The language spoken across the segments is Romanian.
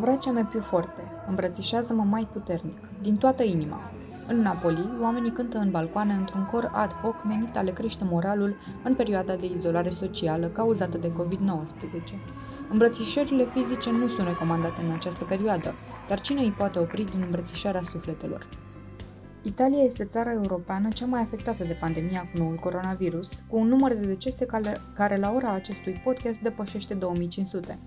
Abrace-me più forte, îmbrățișează-mă mai puternic, din toată inima. În Napoli, oamenii cântă în balcoane într-un cor ad hoc menit a le crește moralul în perioada de izolare socială cauzată de COVID-19. Îmbrățișările fizice nu sunt recomandate în această perioadă, dar cine îi poate opri din îmbrățișarea sufletelor? Italia este țara europeană cea mai afectată de pandemia cu noul coronavirus, cu un număr de decese care, care la ora acestui podcast depășește 2500.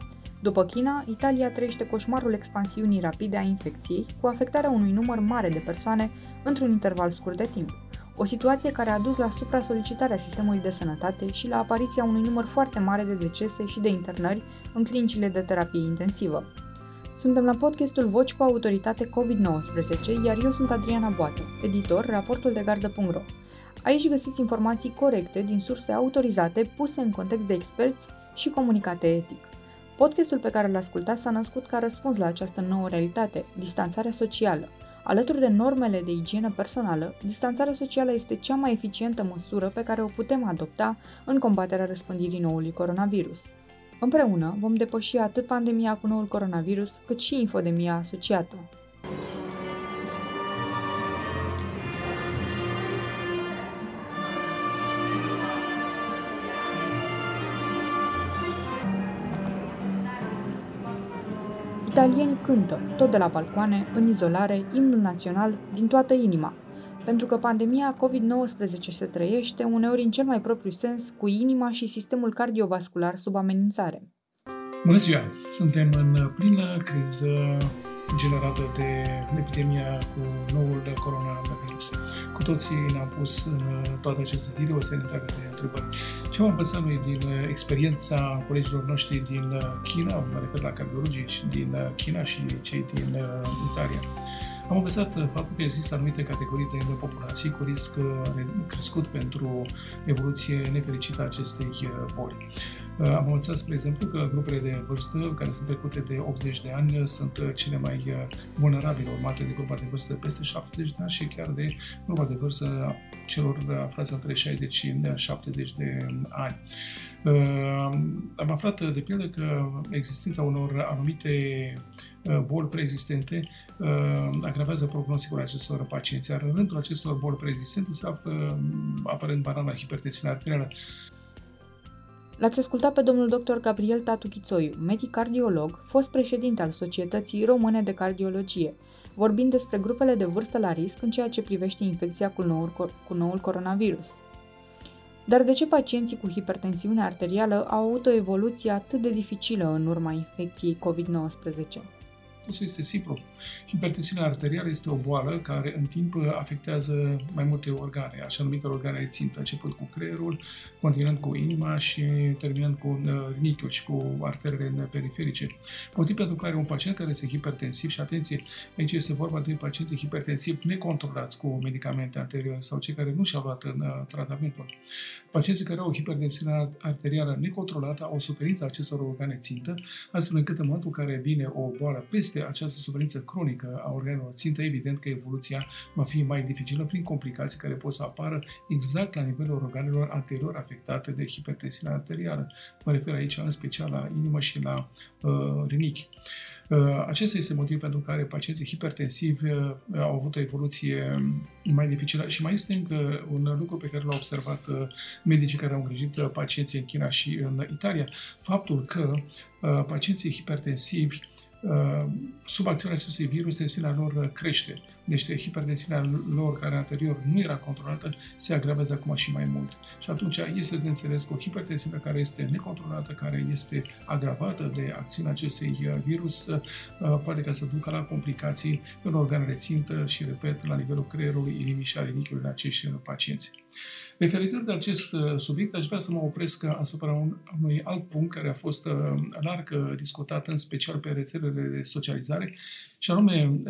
După China, Italia trăiește coșmarul expansiunii rapide a infecției, cu afectarea unui număr mare de persoane într-un interval scurt de timp. O situație care a dus la supra-solicitarea sistemului de sănătate și la apariția unui număr foarte mare de decese și de internări în clinicile de terapie intensivă. Suntem la podcastul Voci cu autoritate COVID-19, iar eu sunt Adriana Boată, editor raportul de gardă.ro. Aici găsiți informații corecte din surse autorizate, puse în context de experți și comunicate etic. Podcastul pe care l ascultați s-a născut ca răspuns la această nouă realitate, distanțarea socială. Alături de normele de igienă personală, distanțarea socială este cea mai eficientă măsură pe care o putem adopta în combaterea răspândirii noului coronavirus. Împreună vom depăși atât pandemia cu noul coronavirus, cât și infodemia asociată. Italienii cântă, tot de la balcoane, în izolare, imnul național, din toată inima, pentru că pandemia COVID-19 se trăiește uneori în cel mai propriu sens cu inima și sistemul cardiovascular sub amenințare. Bună ziua! Suntem în plină criză generată de epidemia cu noul coronavirus. Cu toții ne-am pus în toate aceste zile o serie întreagă de întrebări. Ce am învățat noi din experiența colegilor noștri din China, mă refer la cardiologii din China și cei din Italia? Am învățat faptul că există anumite categorii de populații cu risc crescut pentru evoluție nefericită a acestei boli. Uh, am învățat, spre exemplu, că grupele de vârstă care sunt trecute de 80 de ani sunt uh, cele mai uh, vulnerabile, urmate de grupa de vârstă peste 70 de ani și chiar de grupa de vârstă celor aflați între 60 și 70 de ani. Am aflat, de pildă, că existența unor anumite boli preexistente agravează prognosticul acestor pacienți, iar în rândul acestor boli preexistente se află aparent banana hipertensiunea arterială, L-ați ascultat pe domnul dr. Gabriel Tatu Chițoiu, medic cardiolog, fost președinte al Societății Române de Cardiologie, vorbind despre grupele de vârstă la risc în ceea ce privește infecția cu noul, cu noul coronavirus. Dar de ce pacienții cu hipertensiune arterială au avut o evoluție atât de dificilă în urma infecției COVID-19? Răspunsul este simplu. Hipertensiunea arterială este o boală care în timp afectează mai multe organe, așa numite organe țintă, începând cu creierul, continuând cu inima și terminând cu uh, rinichiul și cu arterele periferice. Motiv pentru care un pacient care este hipertensiv, și atenție, aici este vorba de pacienți hipertensivi necontrolați cu medicamente anterioare sau cei care nu și-au luat în uh, tratamentul. Pacienții care au o hipertensiune arterială necontrolată au o suferință acestor organe țintă, astfel încât în momentul în care vine o boală peste această suferință cronică a organelor țintă, evident că evoluția va fi mai dificilă prin complicații care pot să apară exact la nivelul organelor anterior afectate de hipertensiunea arterială. Mă refer aici în special la inimă și la uh, rinichi. Uh, acesta este motivul pentru care pacienții hipertensivi uh, au avut o evoluție mai dificilă și mai este încă un lucru pe care l-au observat uh, medicii care au îngrijit pacienții în China și în Italia, faptul că pacienții hipertensivi Uh, sub acțiunea acestui virus, tensiunea lor crește. Deci hipertensiunea lor, care anterior nu era controlată, se agravează acum și mai mult. Și atunci este de înțeles că o hipertensiune care este necontrolată, care este agravată de acțiunea acestui uh, virus, uh, poate ca să ducă la complicații în organele țintă și, repet, la nivelul creierului, inimii și a rinichiului acești pacienți. Referitor de acest uh, subiect, aș vrea să mă opresc asupra unui alt punct care a fost uh, larg uh, discutat, în special pe rețelele de socializare, și anume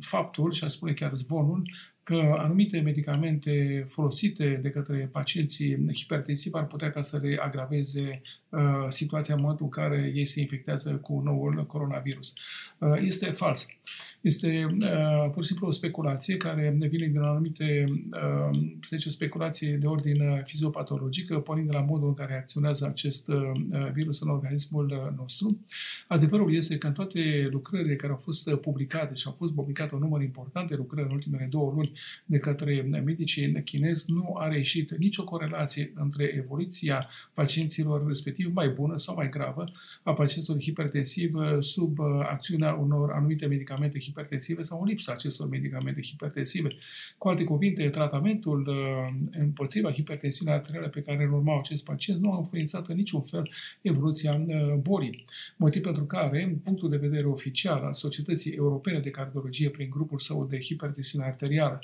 faptul, și aș spune chiar zvonul, că anumite medicamente folosite de către pacienții hipertensivi ar putea ca să le agraveze uh, situația în momentul în care ei se infectează cu noul coronavirus. Uh, este fals. Este uh, pur și simplu o speculație care ne vine din anumite, uh, să zicem, speculații de ordin uh, fiziopatologic, pornind de la modul în care acționează acest uh, virus în organismul uh, nostru. Adevărul este că în toate lucrările care au fost uh, publicate și au fost publicate un număr important de lucrări în ultimele două luni de către medicii chinezi, nu a reieșit nicio corelație între evoluția pacienților respectiv mai bună sau mai gravă a pacienților hipertensiv sub acțiunea unor anumite medicamente hipertensive sau în lipsa acestor medicamente hipertensive. Cu alte cuvinte, tratamentul uh, împotriva hipertensiunii arteriale pe care îl urmau acest pacient nu a influențat în niciun fel evoluția uh, bolii. Motiv pentru care, în punctul de vedere oficial al Societății Europene de Cardiologie prin grupul său de hipertensiune arterială,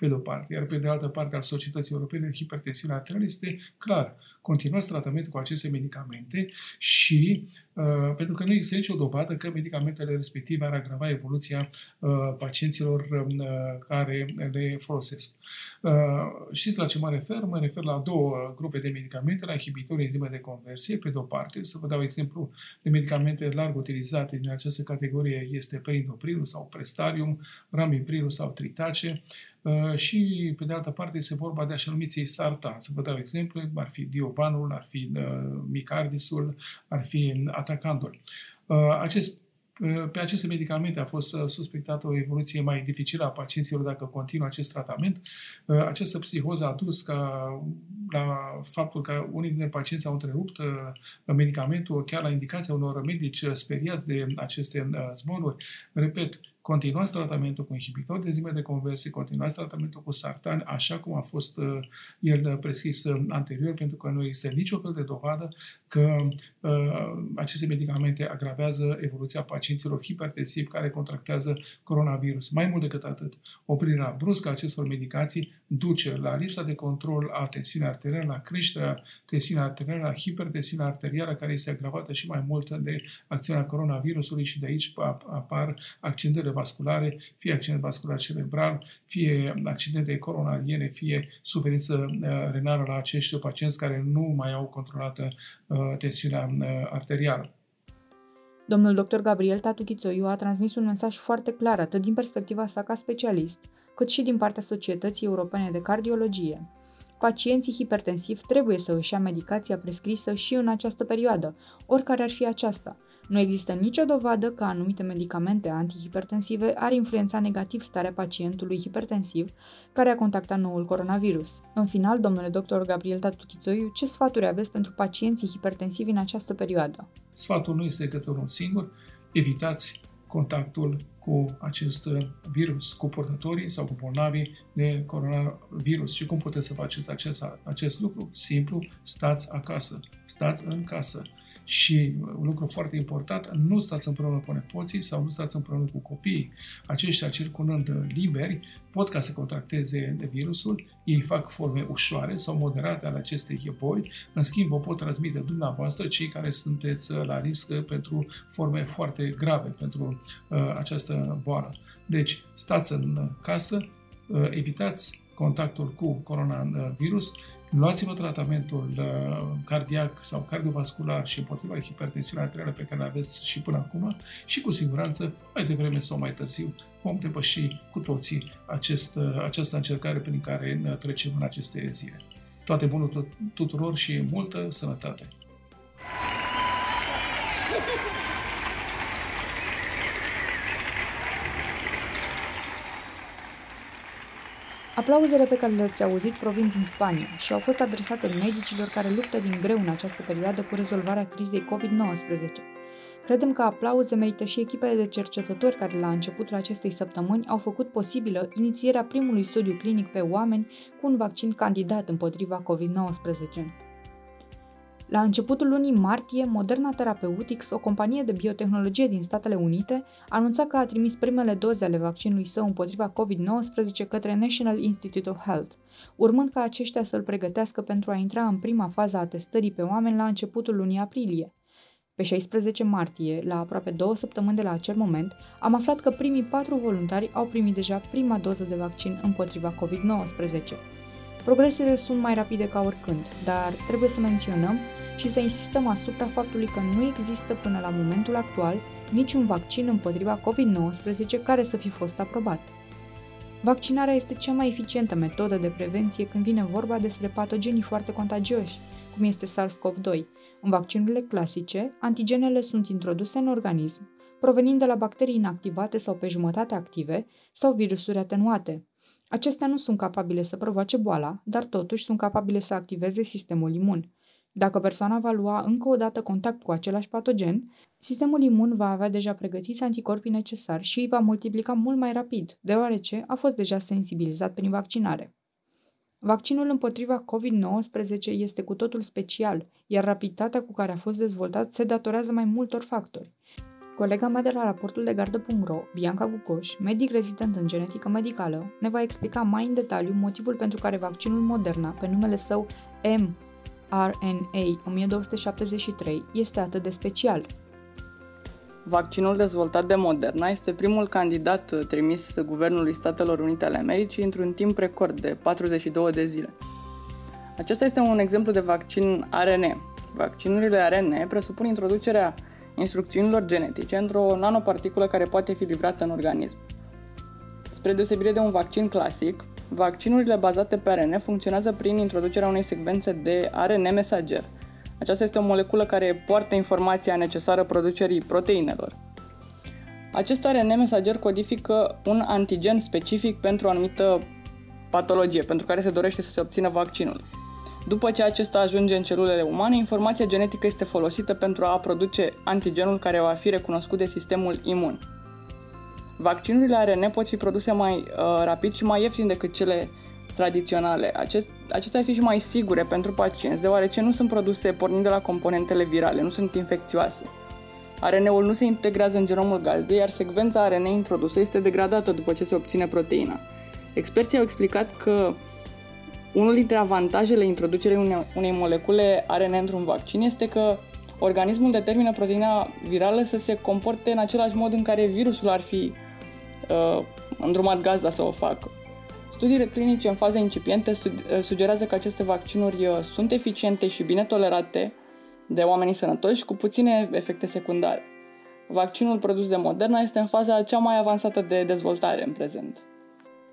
pe de o parte, iar pe de altă parte al Societății Europene de Hipertensiune Arterială este clar. Continuați tratamentul cu aceste medicamente și uh, pentru că nu există nicio dovadă că medicamentele respective ar agrava evoluția uh, pacienților uh, care le folosesc. Uh, știți la ce mă refer? Mă refer la două grupe de medicamente, la inhibitori enzime de conversie, pe de o parte, să vă dau exemplu de medicamente larg utilizate din această categorie este perindoprilul sau prestarium, ramiprilul sau tritace, Uh, și, pe de altă parte, este vorba de așa numiții sartan. Să vă dau exemplu, ar fi diovanul, ar fi uh, micardisul, ar fi atacandul. Uh, acest pe aceste medicamente a fost suspectată o evoluție mai dificilă a pacienților dacă continuă acest tratament. Această psihoză a dus ca, la faptul că unii dintre pacienți au întrerupt medicamentul chiar la indicația unor medici speriați de aceste zvonuri. Repet, continuați tratamentul cu inhibitor de enzime de conversie, continuați tratamentul cu sartani, așa cum a fost uh, el prescris uh, anterior, pentru că nu există nicio fel de dovadă că uh, aceste medicamente agravează evoluția pacienților hipertensivi care contractează coronavirus. Mai mult decât atât, oprirea bruscă a acestor medicații duce la lipsa de control a tensiunii arteriale, la creșterea tensiunii arteriale, la hipertensiunea arterială, care este agravată și mai mult de acțiunea coronavirusului și de aici apar accidentele vasculare, fie accident vascular cerebral, fie accidente coronariene, fie suferință uh, renală la acești pacienți care nu mai au controlată uh, tensiunea uh, arterială. Domnul dr. Gabriel Tatu Chițoiu a transmis un mesaj foarte clar atât din perspectiva sa ca specialist, cât și din partea Societății Europene de Cardiologie. Pacienții hipertensivi trebuie să își ia medicația prescrisă și în această perioadă, oricare ar fi aceasta – nu există nicio dovadă că anumite medicamente antihipertensive ar influența negativ starea pacientului hipertensiv care a contactat noul coronavirus. În final, domnule dr. Gabriel Tatuchițoiu, ce sfaturi aveți pentru pacienții hipertensivi în această perioadă? Sfatul nu este decât unul singur. Evitați contactul cu acest virus, cu portătorii sau cu bolnavii de coronavirus. Și cum puteți să faceți acest, acest lucru? Simplu, stați acasă, stați în casă. Și un lucru foarte important, nu stați împreună cu nepoții sau nu stați împreună cu copiii. Aceștia circulând liberi pot ca să contracteze virusul, ei fac forme ușoare sau moderate ale acestei boli, în schimb vă pot transmite dumneavoastră cei care sunteți la risc pentru forme foarte grave pentru uh, această boală. Deci, stați în casă, uh, evitați contactul cu coronavirus luați-vă tratamentul uh, cardiac sau cardiovascular și împotriva hipertensiunii arteriale pe care le aveți și până acum și cu siguranță, mai devreme sau mai târziu, vom depăși cu toții acest, uh, această încercare prin care ne trecem în aceste zile. Toate bunul tuturor și multă sănătate! Aplauzele pe care le-ați auzit provin din Spania și au fost adresate medicilor care luptă din greu în această perioadă cu rezolvarea crizei COVID-19. Credem că aplauze merită și echipele de cercetători care la începutul acestei săptămâni au făcut posibilă inițierea primului studiu clinic pe oameni cu un vaccin candidat împotriva COVID-19. La începutul lunii martie, Moderna Therapeutics, o companie de biotehnologie din Statele Unite, anunța că a trimis primele doze ale vaccinului său împotriva COVID-19 către National Institute of Health, urmând ca aceștia să-l pregătească pentru a intra în prima fază a testării pe oameni la începutul lunii aprilie. Pe 16 martie, la aproape două săptămâni de la acel moment, am aflat că primii patru voluntari au primit deja prima doză de vaccin împotriva COVID-19. Progresele sunt mai rapide ca oricând, dar trebuie să menționăm și să insistăm asupra faptului că nu există până la momentul actual niciun vaccin împotriva COVID-19 care să fi fost aprobat. Vaccinarea este cea mai eficientă metodă de prevenție când vine vorba despre patogenii foarte contagioși, cum este SARS-CoV-2. În vaccinurile clasice, antigenele sunt introduse în organism, provenind de la bacterii inactivate sau pe jumătate active sau virusuri atenuate. Acestea nu sunt capabile să provoace boala, dar totuși sunt capabile să activeze sistemul imun. Dacă persoana va lua încă o dată contact cu același patogen, sistemul imun va avea deja pregătiți anticorpii necesari și îi va multiplica mult mai rapid, deoarece a fost deja sensibilizat prin vaccinare. Vaccinul împotriva COVID-19 este cu totul special, iar rapiditatea cu care a fost dezvoltat se datorează mai multor factori. Colega mea de la raportul de gardă.ro, Bianca Gucoș, medic rezident în genetică medicală, ne va explica mai în detaliu motivul pentru care vaccinul Moderna, pe numele său M RNA 1273 este atât de special. Vaccinul dezvoltat de Moderna este primul candidat trimis Guvernului Statelor Unite ale Americii într-un timp record de 42 de zile. Acesta este un exemplu de vaccin RNA. Vaccinurile RNA presupun introducerea instrucțiunilor genetice într-o nanoparticulă care poate fi livrată în organism. Spre deosebire de un vaccin clasic, Vaccinurile bazate pe ARN funcționează prin introducerea unei secvențe de ARN mesager. Aceasta este o moleculă care poartă informația necesară producerii proteinelor. Acest ARN mesager codifică un antigen specific pentru o anumită patologie pentru care se dorește să se obțină vaccinul. După ce acesta ajunge în celulele umane, informația genetică este folosită pentru a produce antigenul care va fi recunoscut de sistemul imun. Vaccinurile ARN pot fi produse mai uh, rapid și mai ieftin decât cele tradiționale. Acest, acestea fi și mai sigure pentru pacienți, deoarece nu sunt produse pornind de la componentele virale, nu sunt infecțioase. ARN-ul nu se integrează în genomul gazdei, iar secvența ARN introdusă este degradată după ce se obține proteina. Experții au explicat că unul dintre avantajele introducerii unei, unei molecule ARN într-un vaccin este că organismul determină proteina virală să se comporte în același mod în care virusul ar fi uh, îndrumat gazda să o facă. Studiile clinice în fază incipiente uh, sugerează că aceste vaccinuri uh, sunt eficiente și bine tolerate de oamenii sănătoși cu puține efecte secundare. Vaccinul produs de Moderna este în faza cea mai avansată de dezvoltare în prezent.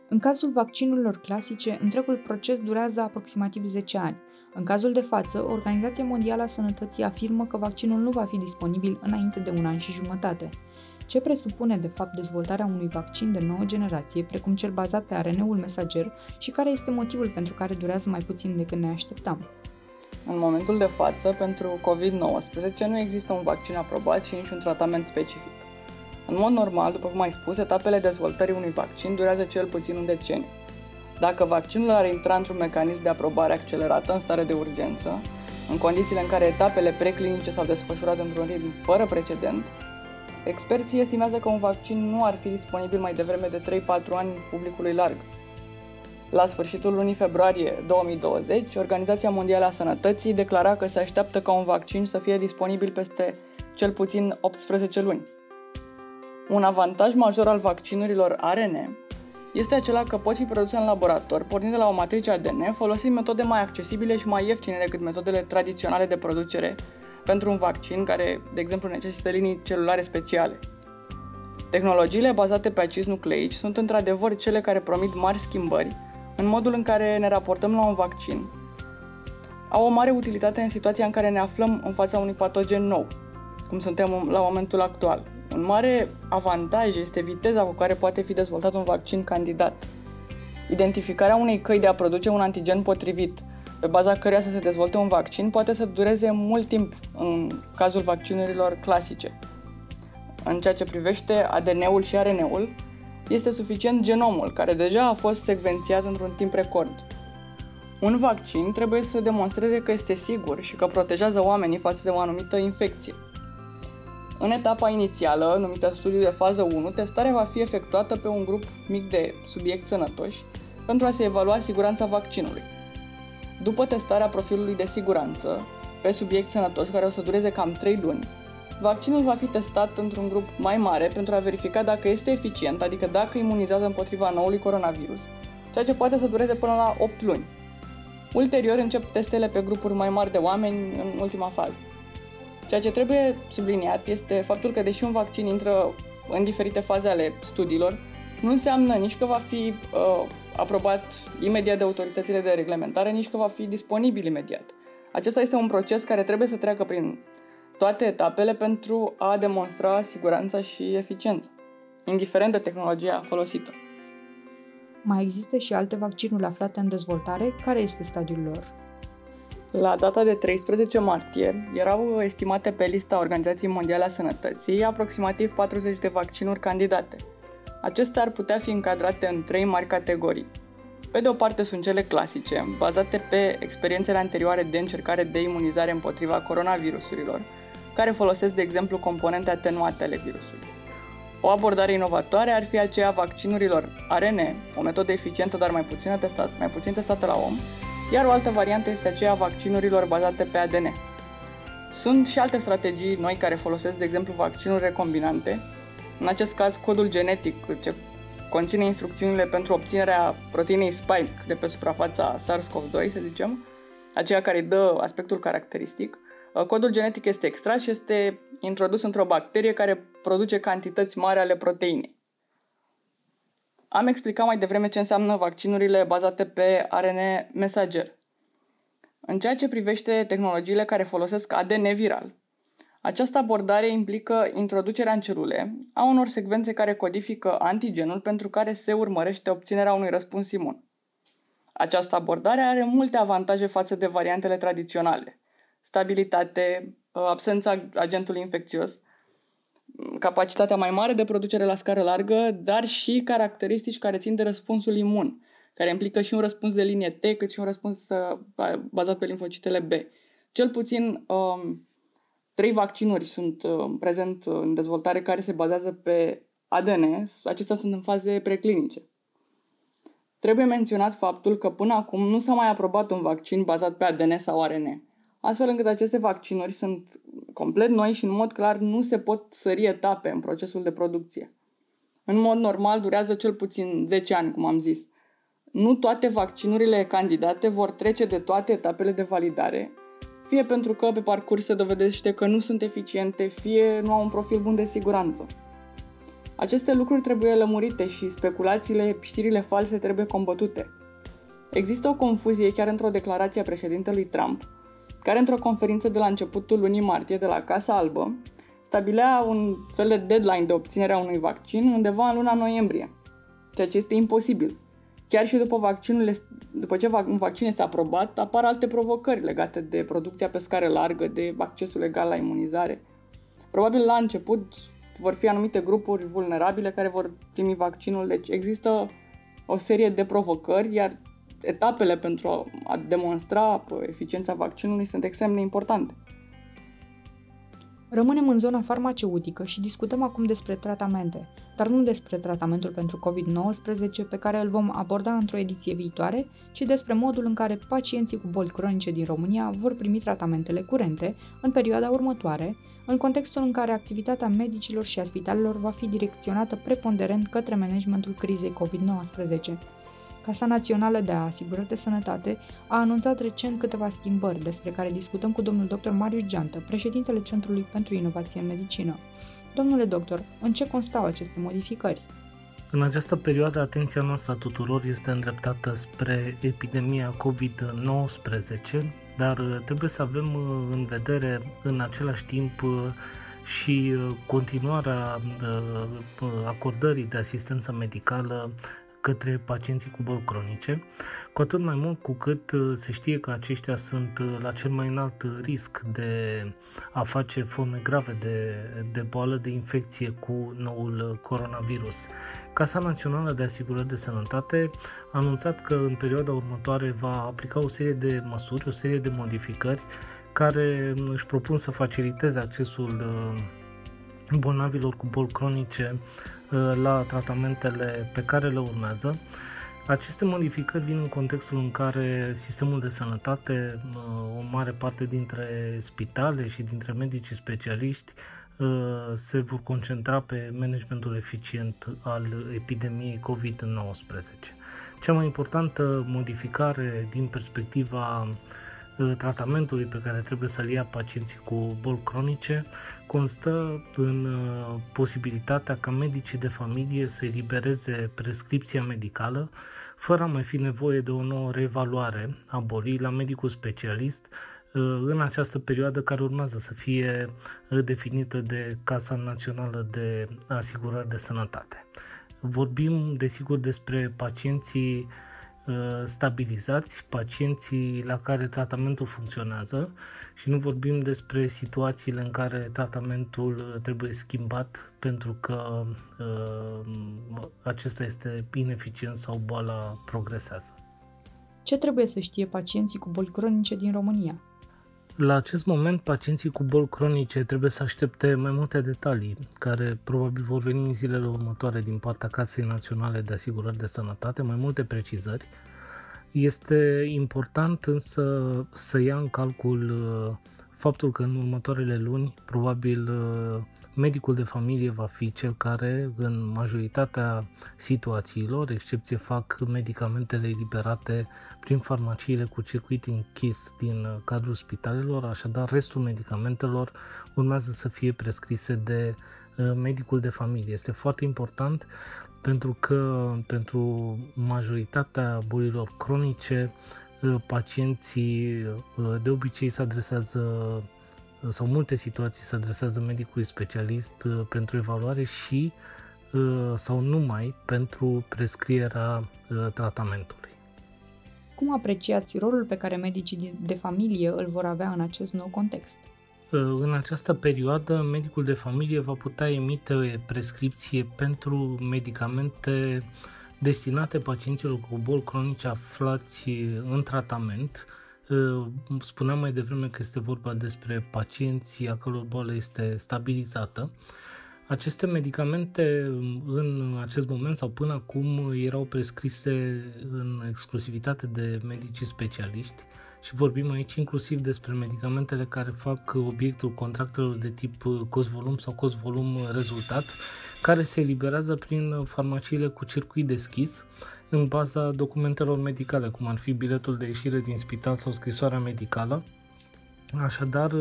În cazul vaccinurilor clasice, întregul proces durează aproximativ 10 ani. În cazul de față, Organizația Mondială a Sănătății afirmă că vaccinul nu va fi disponibil înainte de un an și jumătate. Ce presupune de fapt dezvoltarea unui vaccin de nouă generație, precum cel bazat pe ARN-ul mesager și care este motivul pentru care durează mai puțin decât ne așteptam? În momentul de față, pentru COVID-19 nu există un vaccin aprobat și niciun tratament specific. În mod normal, după cum ai spus, etapele dezvoltării unui vaccin durează cel puțin un deceniu. Dacă vaccinul ar intra într-un mecanism de aprobare accelerată în stare de urgență, în condițiile în care etapele preclinice s-au desfășurat într-un ritm fără precedent, Experții estimează că un vaccin nu ar fi disponibil mai devreme de 3-4 ani publicului larg. La sfârșitul lunii februarie 2020, Organizația Mondială a Sănătății declara că se așteaptă ca un vaccin să fie disponibil peste cel puțin 18 luni. Un avantaj major al vaccinurilor ARN este acela că pot fi produse în laborator, pornind de la o matrice ADN, folosind metode mai accesibile și mai ieftine decât metodele tradiționale de producere pentru un vaccin care, de exemplu, necesită linii celulare speciale. Tehnologiile bazate pe acizi nucleici sunt într-adevăr cele care promit mari schimbări în modul în care ne raportăm la un vaccin. Au o mare utilitate în situația în care ne aflăm în fața unui patogen nou, cum suntem la momentul actual. Un mare avantaj este viteza cu care poate fi dezvoltat un vaccin candidat. Identificarea unei căi de a produce un antigen potrivit pe baza căreia să se dezvolte un vaccin poate să dureze mult timp în cazul vaccinurilor clasice. În ceea ce privește ADN-ul și RN-ul, este suficient genomul, care deja a fost secvențiat într-un timp record. Un vaccin trebuie să demonstreze că este sigur și că protejează oamenii față de o anumită infecție. În etapa inițială, numită studiu de fază 1, testarea va fi efectuată pe un grup mic de subiecti sănătoși pentru a se evalua siguranța vaccinului. După testarea profilului de siguranță, pe subiecti sănătoși care o să dureze cam 3 luni, vaccinul va fi testat într-un grup mai mare pentru a verifica dacă este eficient, adică dacă imunizează împotriva noului coronavirus, ceea ce poate să dureze până la 8 luni. Ulterior încep testele pe grupuri mai mari de oameni în ultima fază. Ceea ce trebuie subliniat este faptul că deși un vaccin intră în diferite faze ale studiilor, nu înseamnă nici că va fi uh, aprobat imediat de autoritățile de reglementare, nici că va fi disponibil imediat. Acesta este un proces care trebuie să treacă prin toate etapele pentru a demonstra siguranța și eficiența, indiferent de tehnologia folosită. Mai există și alte vaccinuri aflate în dezvoltare? Care este stadiul lor? La data de 13 martie erau estimate pe lista Organizației Mondiale a Sănătății aproximativ 40 de vaccinuri candidate. Acestea ar putea fi încadrate în trei mari categorii. Pe de o parte sunt cele clasice, bazate pe experiențele anterioare de încercare de imunizare împotriva coronavirusurilor, care folosesc, de exemplu, componente atenuate ale virusului. O abordare inovatoare ar fi aceea vaccinurilor ARN, o metodă eficientă, dar mai puțin, testat, mai puțin testată la om, iar o altă variantă este aceea vaccinurilor bazate pe ADN. Sunt și alte strategii noi care folosesc, de exemplu, vaccinuri recombinante, în acest caz codul genetic ce conține instrucțiunile pentru obținerea proteinei spike de pe suprafața SARS-CoV-2, să zicem, aceea care îi dă aspectul caracteristic. Codul genetic este extras și este introdus într-o bacterie care produce cantități mari ale proteinei. Am explicat mai devreme ce înseamnă vaccinurile bazate pe ARN mesager. În ceea ce privește tehnologiile care folosesc ADN viral, această abordare implică introducerea în celule a unor secvențe care codifică antigenul pentru care se urmărește obținerea unui răspuns imun. Această abordare are multe avantaje față de variantele tradiționale. Stabilitate, absența agentului infecțios, capacitatea mai mare de producere la scară largă, dar și caracteristici care țin de răspunsul imun, care implică și un răspuns de linie T, cât și un răspuns uh, bazat pe linfocitele B. Cel puțin um, trei vaccinuri sunt uh, prezent în dezvoltare care se bazează pe ADN, acestea sunt în faze preclinice. Trebuie menționat faptul că până acum nu s-a mai aprobat un vaccin bazat pe ADN sau RNA astfel încât aceste vaccinuri sunt complet noi și în mod clar nu se pot sări etape în procesul de producție. În mod normal durează cel puțin 10 ani, cum am zis. Nu toate vaccinurile candidate vor trece de toate etapele de validare, fie pentru că pe parcurs se dovedește că nu sunt eficiente, fie nu au un profil bun de siguranță. Aceste lucruri trebuie lămurite și speculațiile, știrile false trebuie combătute. Există o confuzie chiar într-o declarație a președintelui Trump, care într-o conferință de la începutul lunii martie de la Casa Albă stabilea un fel de deadline de obținere a unui vaccin undeva în luna noiembrie, ceea ce este imposibil. Chiar și după, vaccinurile, după ce un vaccin este aprobat, apar alte provocări legate de producția pe scară largă, de accesul legal la imunizare. Probabil la început vor fi anumite grupuri vulnerabile care vor primi vaccinul, deci există o serie de provocări, iar etapele pentru a demonstra eficiența vaccinului sunt extrem de importante. Rămânem în zona farmaceutică și discutăm acum despre tratamente, dar nu despre tratamentul pentru COVID-19 pe care îl vom aborda într-o ediție viitoare, ci despre modul în care pacienții cu boli cronice din România vor primi tratamentele curente în perioada următoare, în contextul în care activitatea medicilor și a spitalelor va fi direcționată preponderent către managementul crizei COVID-19. Casa Națională de Asigurări de Sănătate a anunțat recent câteva schimbări despre care discutăm cu domnul dr. Marius Geantă, președintele Centrului pentru Inovație în Medicină. Domnule doctor, în ce constau aceste modificări? În această perioadă, atenția noastră a tuturor este îndreptată spre epidemia COVID-19, dar uh, trebuie să avem uh, în vedere în același timp uh, și continuarea acordării de asistență medicală către pacienții cu boli cronice, cu atât mai mult cu cât uh, se știe că aceștia sunt uh, la cel mai înalt risc de a face forme grave de, de boală, de infecție cu noul coronavirus. Casa Națională de Asigurări de Sănătate a anunțat că în perioada următoare va aplica o serie de măsuri, o serie de modificări care își propun să faciliteze accesul uh, bolnavilor cu boli cronice Uh, la tratamentele pe care le urmează. Aceste modificări vin în contextul în care sistemul de sănătate, uh, o mare parte dintre spitale și dintre medicii specialiști se vor concentra pe managementul eficient al epidemiei COVID-19. Cea mai importantă modificare din perspectiva tratamentului pe care trebuie să-l ia pacienții cu boli cronice constă în posibilitatea ca medicii de familie să elibereze prescripția medicală fără a mai fi nevoie de o nouă reevaluare a bolii la medicul specialist uh, în această perioadă care urmează să fie uh, definită de Casa Națională de Asigurări de Sănătate. Vorbim, desigur, despre pacienții uh, stabilizați, pacienții la care tratamentul funcționează și nu vorbim despre situațiile în care tratamentul trebuie schimbat pentru că uh, acesta este ineficient sau boala progresează. Ce trebuie să știe pacienții cu boli cronice din România? La acest moment, pacienții cu boli cronice trebuie să aștepte mai multe detalii, care probabil vor veni în zilele următoare din partea Casei Naționale de Asigurări de Sănătate, mai multe precizări, este important însă să ia în calcul uh, faptul că în următoarele luni probabil uh, medicul de familie va fi cel care în majoritatea situațiilor, excepție fac medicamentele eliberate prin farmaciile cu circuit închis din uh, cadrul spitalelor, așadar restul medicamentelor urmează să fie prescrise de medicul de familie. Este foarte important pentru că pentru majoritatea bolilor cronice uh, pacienții uh, de obicei se adresează uh, sau multe situații se adresează medicului specialist pentru evaluare și sau numai pentru prescrierea tratamentului. Cum apreciați rolul pe care medicii de familie îl vor avea în acest nou context? În această perioadă, medicul de familie va putea emite o prescripție pentru medicamente destinate pacienților cu boli cronice aflați în tratament. Spuneam mai devreme că este vorba despre pacienții a căror boală este stabilizată. Aceste medicamente în acest moment sau până acum erau prescrise în exclusivitate de medicii specialiști și vorbim aici inclusiv despre medicamentele care fac obiectul contractelor de tip cost-volum sau cost-volum rezultat, care se eliberează prin farmaciile cu circuit deschis în baza documentelor medicale, cum ar fi biletul de ieșire din spital sau scrisoarea medicală. Așadar,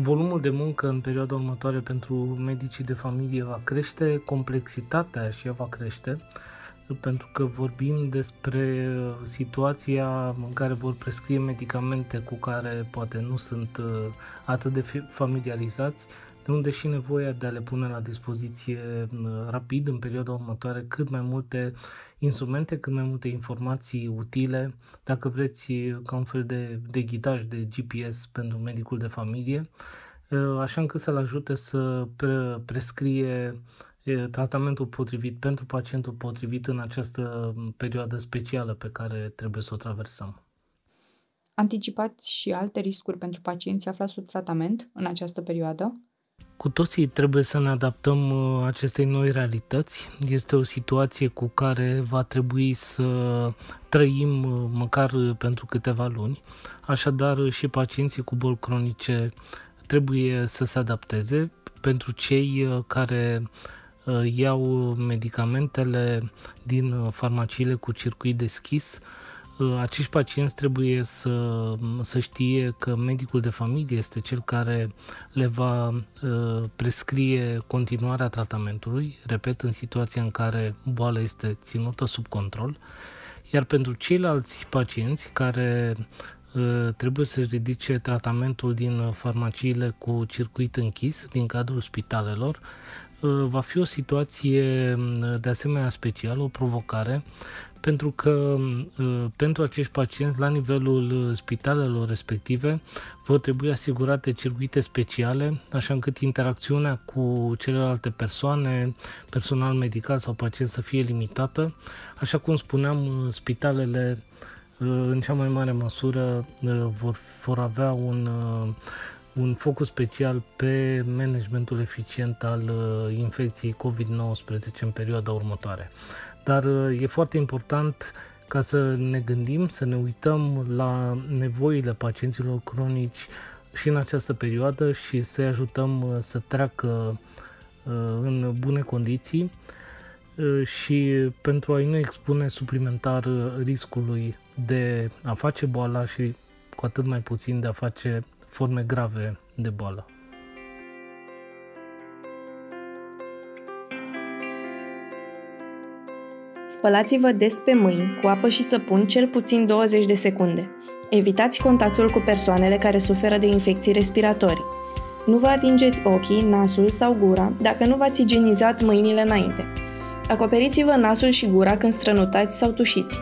volumul de muncă în perioada următoare pentru medicii de familie va crește, complexitatea și ea va crește, pentru că vorbim despre uh, situația în care vor prescrie medicamente cu care poate nu sunt uh, atât de familiarizați, de unde și nevoia de a le pune la dispoziție uh, rapid în perioada următoare cât mai multe instrumente, cât mai multe informații utile, dacă vreți ca un fel de, de ghidaj de GPS pentru medicul de familie, așa încât să-l ajute să prescrie tratamentul potrivit pentru pacientul potrivit în această perioadă specială pe care trebuie să o traversăm. Anticipați și alte riscuri pentru pacienții aflați sub tratament în această perioadă? Cu toții trebuie să ne adaptăm uh, acestei noi realități. Este o situație cu care va trebui să trăim uh, măcar pentru câteva luni. Așadar, și pacienții cu boli cronice trebuie să se adapteze. Pentru cei uh, care Uh, iau medicamentele din uh, farmaciile cu circuit deschis, uh, acești pacienți trebuie să, să știe că medicul de familie este cel care le va prescrie continuarea tratamentului, repet, în situația în care boala este ținută sub control, iar pentru ceilalți pacienți care trebuie să-și ridice tratamentul din farmaciile cu circuit închis din cadrul spitalelor, Uh, va fi o situație mm, de asemenea specială, o provocare, pentru că uh, pentru acești pacienți, la nivelul uh, spitalelor respective, vor trebui asigurate circuite speciale, așa încât interacțiunea cu celelalte persoane, personal medical sau pacient să fie limitată. Așa cum spuneam, spitalele în cea mai mare măsură vor, vor avea un un focus special pe managementul eficient al uh, infecției COVID-19 în perioada următoare. Dar uh, e foarte important ca să ne gândim, să ne uităm la nevoile pacienților cronici și în această perioadă și să-i ajutăm să treacă în bune condiții și pentru a-i nu expune suplimentar riscului de a face boala și cu atât mai puțin de a face forme grave de boală. Spălați-vă des pe mâini cu apă și săpun cel puțin 20 de secunde. Evitați contactul cu persoanele care suferă de infecții respiratorii. Nu vă atingeți ochii, nasul sau gura dacă nu v-ați igienizat mâinile înainte. Acoperiți-vă nasul și gura când strănutați sau tușiți.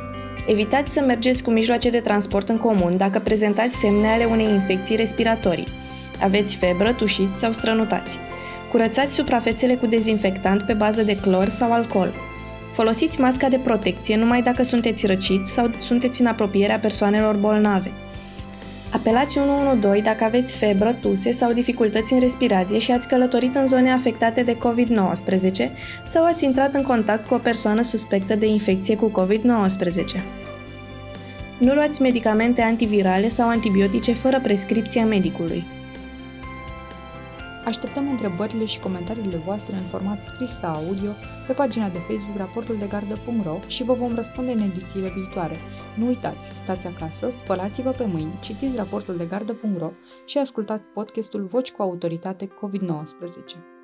Evitați să mergeți cu mijloace de transport în comun dacă prezentați semne ale unei infecții respiratorii. Aveți febră, tușiți sau strănutați. Curățați suprafețele cu dezinfectant pe bază de clor sau alcool. Folosiți masca de protecție numai dacă sunteți răciți sau sunteți în apropierea persoanelor bolnave. Apelați 112 dacă aveți febră, tuse sau dificultăți în respirație și ați călătorit în zone afectate de COVID-19 sau ați intrat în contact cu o persoană suspectă de infecție cu COVID-19. Nu luați medicamente antivirale sau antibiotice fără prescripția medicului. Așteptăm întrebările și comentariile voastre în format scris sau audio pe pagina de Facebook raportul de gardă.ro și vă vom răspunde în edițiile viitoare. Nu uitați, stați acasă, spălați-vă pe mâini, citiți raportul de gardă.ro și ascultați podcastul Voci cu autoritate COVID-19.